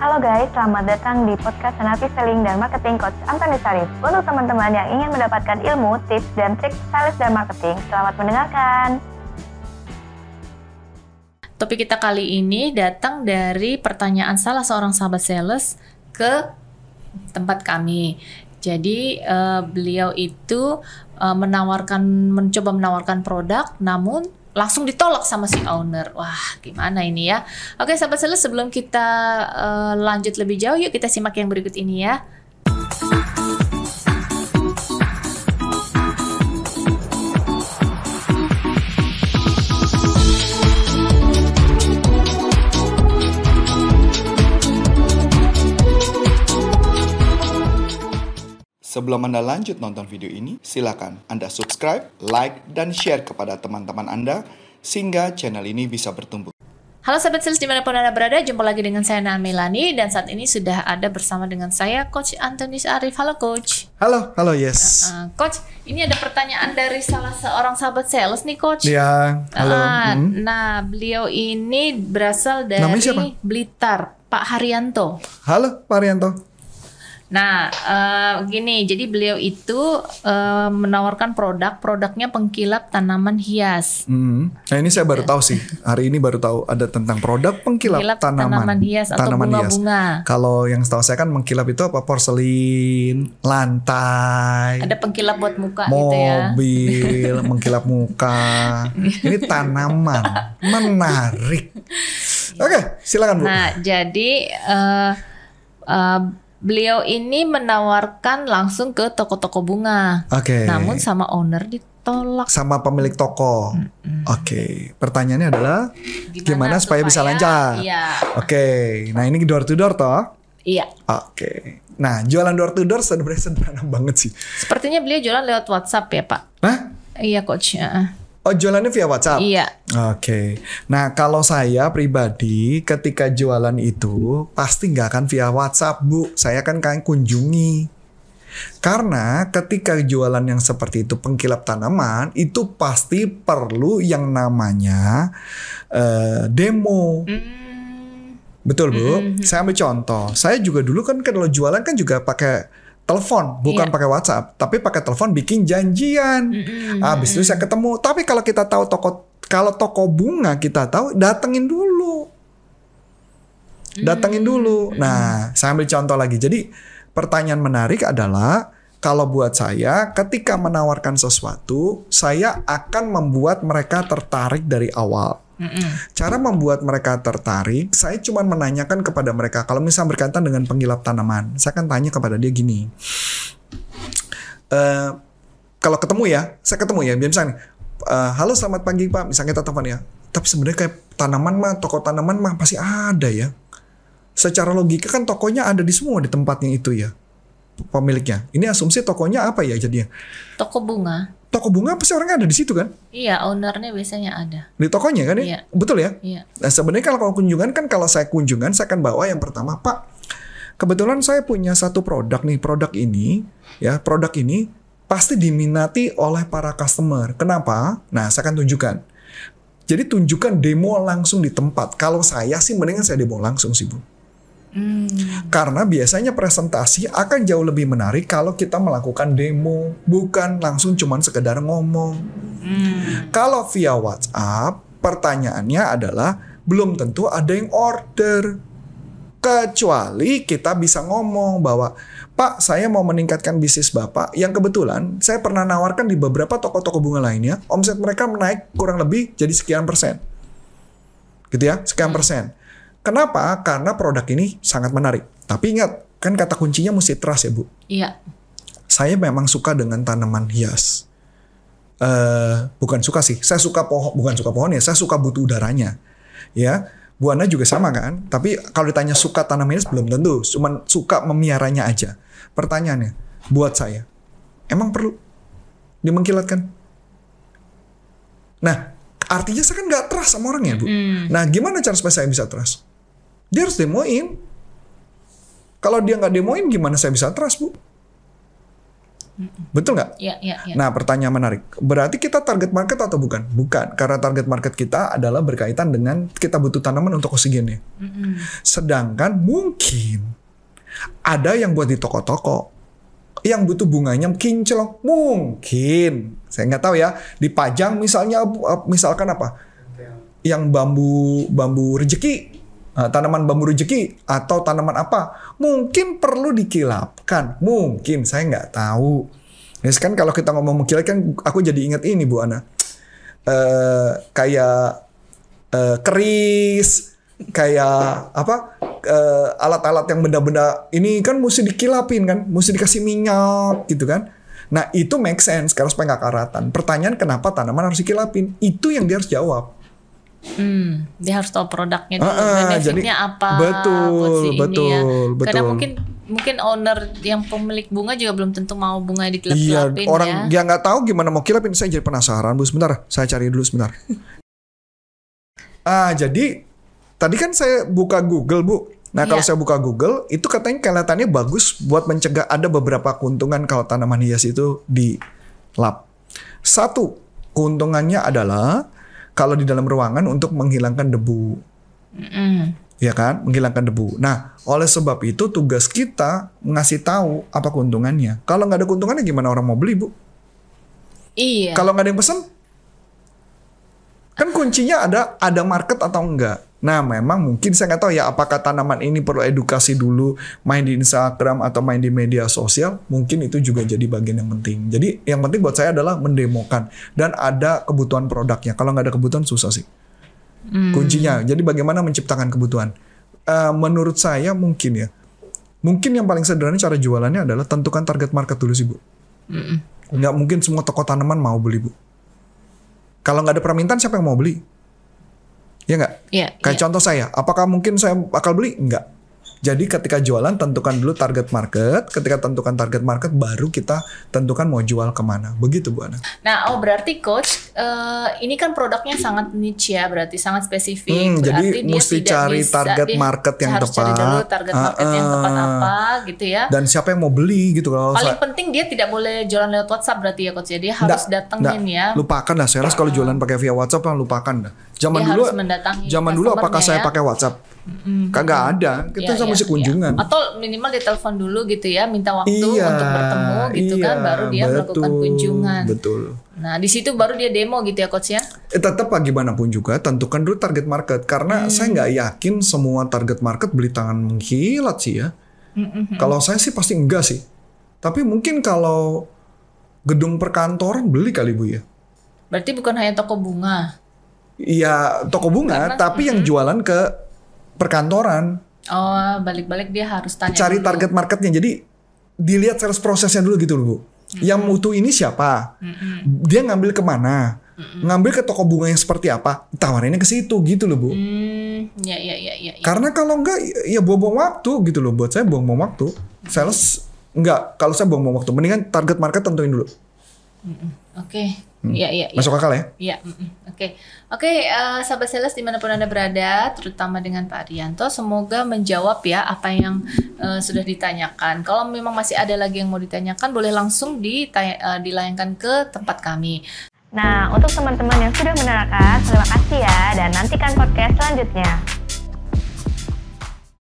Halo guys, selamat datang di podcast Senapi Selling dan Marketing Coach Antoni Sarif. Untuk teman-teman yang ingin mendapatkan ilmu, tips, dan trik sales dan marketing, selamat mendengarkan. Topik kita kali ini datang dari pertanyaan salah seorang sahabat sales ke tempat kami. Jadi uh, beliau itu uh, menawarkan mencoba menawarkan produk namun langsung ditolak sama si owner. Wah, gimana ini ya? Oke, sahabat sales, sebelum kita uh, lanjut lebih jauh, yuk kita simak yang berikut ini ya. Sebelum Anda lanjut nonton video ini, silakan Anda subscribe, like, dan share kepada teman-teman Anda sehingga channel ini bisa bertumbuh. Halo sahabat sales di mana pun Anda berada, jumpa lagi dengan saya Nana Melani dan saat ini sudah ada bersama dengan saya Coach Antonis Arif. Halo Coach. Halo, halo yes. Uh, Coach, ini ada pertanyaan dari salah seorang sahabat sales nih Coach. Iya, halo. Uh, hmm. Nah, beliau ini berasal dari? Blitar, Pak Haryanto. Halo, Pak Arianto. Nah, uh, gini, jadi beliau itu uh, menawarkan produk, produknya pengkilap tanaman hias. Hmm. Nah ini saya baru tahu sih. Hari ini baru tahu ada tentang produk pengkilap Pengkilap tanaman. tanaman hias atau bunga-bunga. Kalau yang setahu saya kan mengkilap itu apa? Porselin, lantai, Ada pengkilap buat muka gitu ya. mobil, mengkilap muka. Ini tanaman, menarik. Oke, silakan bu. Nah, jadi uh, uh, beliau ini menawarkan langsung ke toko-toko bunga. Oke. Namun sama owner ditolak. Sama pemilik toko. Oke, pertanyaannya adalah gimana, supaya, bisa lancar? Iya. Oke, nah ini door to door toh? Iya. Oke. Nah, jualan door to door sebenarnya sederhana banget sih. Sepertinya beliau jualan lewat WhatsApp ya, Pak. Hah? Iya, coach. Heeh. Oh, jualannya via WhatsApp? Iya. Oke. Nah, kalau saya pribadi ketika jualan itu pasti nggak akan via WhatsApp, Bu. Saya kan kan kunjungi. Karena ketika jualan yang seperti itu pengkilap tanaman itu pasti perlu yang namanya eh, demo. Hmm. Betul, Bu. Saya ambil contoh. Saya juga dulu kan kalau jualan kan juga pakai telepon, bukan Iya. pakai WhatsApp, tapi pakai telepon bikin janjian. Habis itu saya ketemu. Tapi kalau kita tahu toko kalau toko bunga kita tahu datengin dulu. Datengin dulu. Nah, saya ambil contoh lagi. Jadi pertanyaan menarik adalah kalau buat saya ketika menawarkan sesuatu, saya akan membuat mereka tertarik dari awal. Cara membuat mereka tertarik, saya cuma menanyakan kepada mereka. Kalau misalnya berkaitan dengan penggilap tanaman, saya akan tanya kepada dia gini. Eh, kalau ketemu ya, saya ketemu ya, misalnya, eh, halo selamat pagi pak, misalnya kita telepon ya. Tapi sebenarnya kayak tanaman mah, toko tanaman mah pasti ada ya. Secara logika kan tokonya ada di semua di tempatnya itu ya, pemiliknya. Ini asumsi tokonya apa ya jadinya? Toko bunga. Toko bunga pasti orangnya ada di situ kan? Iya, ownernya biasanya ada. Di tokonya kan ya? Iya. Betul ya? Iya. Nah sebenarnya kalau kunjungan kan kalau saya kunjungan saya akan bawa yang pertama Pak kebetulan saya punya satu produk nih produk ini ya produk ini pasti diminati oleh para customer. Kenapa? Nah saya akan tunjukkan. Jadi tunjukkan demo langsung di tempat. Kalau saya sih mendingan saya demo langsung sih bu. Hmm. Karena biasanya presentasi akan jauh lebih menarik kalau kita melakukan demo, bukan langsung cuman sekedar ngomong. Kalau via WhatsApp, pertanyaannya adalah belum tentu ada yang order. Kecuali kita bisa ngomong bahwa, Pak, saya mau meningkatkan bisnis Bapak. Yang kebetulan saya pernah nawarkan di beberapa toko-toko bunga lainnya, omset mereka menaik kurang lebih jadi sekian persen. Gitu ya, sekian persen. Kenapa? Karena produk ini sangat menarik. Tapi ingat, kan kata kuncinya mesti trust ya Bu Iya. saya memang suka dengan tanaman hias. eh bukan suka sih, saya suka pohon, bukan suka pohon ya, saya suka butuh udaranya. Ya, Bu Ana juga sama kan? Tapi kalau ditanya suka tanaman hias belum tentu, cuman suka memiaranya aja. Pertanyaannya, buat saya, emang perlu dimengkilatkan? Nah, artinya saya kan nggak trust sama orang ya, Bu. Nah, gimana cara supaya saya bisa trust? Dia harus demoin. Kalau dia nggak demoin, gimana saya bisa trust, Bu? Betul nggak? Ya, ya, ya. Nah, pertanyaan menarik. Berarti kita target market atau bukan? Bukan, karena target market kita adalah berkaitan dengan kita butuh tanaman untuk oksigennya. Mm-mm. Sedangkan mungkin ada yang buat di toko-toko yang butuh bunganya kinclong mungkin saya nggak tahu ya dipajang misalnya eh, misalkan apa yang bambu bambu rejeki tanaman bambu rejeki atau tanaman apa mungkin perlu dikilapkan mungkin saya nggak tahu ya kan kalau kita ngomong mengkilap kan aku jadi ingat ini Bu Ana eh kayak eh, keris kayak apa eh, alat-alat yang benda-benda ini kan mesti dikilapin kan, mesti dikasih minyak gitu kan. Nah itu make sense karena supaya nggak karatan. Pertanyaan kenapa tanaman harus dikilapin? Itu yang dia harus jawab. Hmm, dia harus tahu produknya dulu, Ah, ah, benefitnya jadi- apa, betul, buat si ini ya. betul, Karena betul. mungkin mungkin owner yang pemilik bunga juga belum tentu mau bunga Iya, dikelap-kelapin orang ya. dia nggak tahu gimana mau kilapin. Saya jadi penasaran bu. Sebentar, saya cari dulu sebentar. ah jadi tadi kan saya buka Google bu. Nah kalau Iya. saya buka Google itu katanya kelihatannya bagus buat mencegah ada beberapa keuntungan kalau tanaman hias itu di lap. Satu keuntungannya adalah kalau di dalam ruangan untuk menghilangkan debu Mm-mm. ya kan menghilangkan debu. Nah, oleh sebab itu tugas kita ngasih tahu apa keuntungannya. Kalau nggak ada keuntungannya gimana orang mau beli bu? Iya. Kalau nggak ada yang pesen, kan kuncinya ada ada market atau enggak. Nah, memang mungkin saya nggak tahu ya apakah tanaman ini perlu edukasi dulu, main di Instagram atau main di media sosial, mungkin itu juga jadi bagian yang penting. Jadi yang penting buat saya adalah mendemokan dan ada kebutuhan produknya. Kalau nggak ada kebutuhan susah sih Hmm. kuncinya. Jadi bagaimana menciptakan kebutuhan? Eh, menurut saya mungkin ya, mungkin yang paling sederhana cara jualannya adalah tentukan target market dulu sih bu. Mm-mm. Nggak mungkin semua toko tanaman mau beli bu. Kalau nggak ada permintaan siapa yang mau beli? Ya nggak? Iya. Kayak iya. contoh saya, apakah mungkin saya bakal beli? Enggak. Jadi ketika jualan tentukan dulu target market, ketika tentukan target market baru kita tentukan mau jual ke mana. Begitu Bu Ana. Nah, oh berarti coach, eh, ini kan produknya sangat niche ya, berarti sangat spesifik. Hmm, jadi Berarti dia mesti tidak cari bisa- target dia market yang harus cari tepat. dulu target market yang Ah, tepat ah. apa, gitu ya. Dan siapa yang mau beli gitu kalau Paling saya- penting dia tidak boleh jualan lewat WhatsApp berarti ya coach ya. Dia harus datengin ya. Lupakan lah, saya rasa kalau jualan pakai via WhatsApp lah lupakan dah. Zaman Dia dulu Zaman dulu apakah customernya saya ya. pakai WhatsApp? Kagak ada. Kita Iya, sama iya, mesti kunjungan. iya. Atau minimal ditelepon dulu gitu ya, minta waktu Iya, untuk bertemu gitu kan, iya, baru dia melakukan betul, kunjungan. Betul. Nah, di situ baru dia demo gitu ya coach ya. Eh, tetap bagaimanapun juga tentukan dulu target market karena Hmm. saya nggak yakin semua target market beli tangan mengkilat sih ya. Mm-mm. Kalau saya sih pasti enggak sih. Tapi mungkin kalau gedung perkantoran beli kali bu ya. Berarti bukan hanya toko bunga. Iya toko bunga, Karena- tapi yang jualan ke perkantoran. Oh, balik-balik dia harus tanya cari dulu. target marketnya. Jadi dilihat sales prosesnya dulu gitu loh bu. Yang mutu ini siapa? Dia ngambil ke mana? Ngambil ke toko bunga yang seperti apa? Tawarinnya ke situ gitu loh bu. Hmm, ya ya ya ya. ya. Karena kalau enggak ya buang-buang waktu gitu loh. Buat saya buang-buang waktu. Sales enggak. Kalau saya buang-buang waktu. Mendingan target market tentuin dulu. Oke. Ya ya ya. Masuk akal ya? Iya, mm-mm. oke. Oke, eh, sahabat sales di mana pun Anda berada, terutama dengan Pak Arianto, semoga menjawab ya apa yang eh, sudah ditanyakan. Kalau memang masih ada lagi yang mau ditanyakan, boleh langsung ditanya, eh, dilayangkan ke tempat kami. Nah, untuk teman-teman yang sudah menerangkan, terima kasih ya dan nantikan podcast selanjutnya.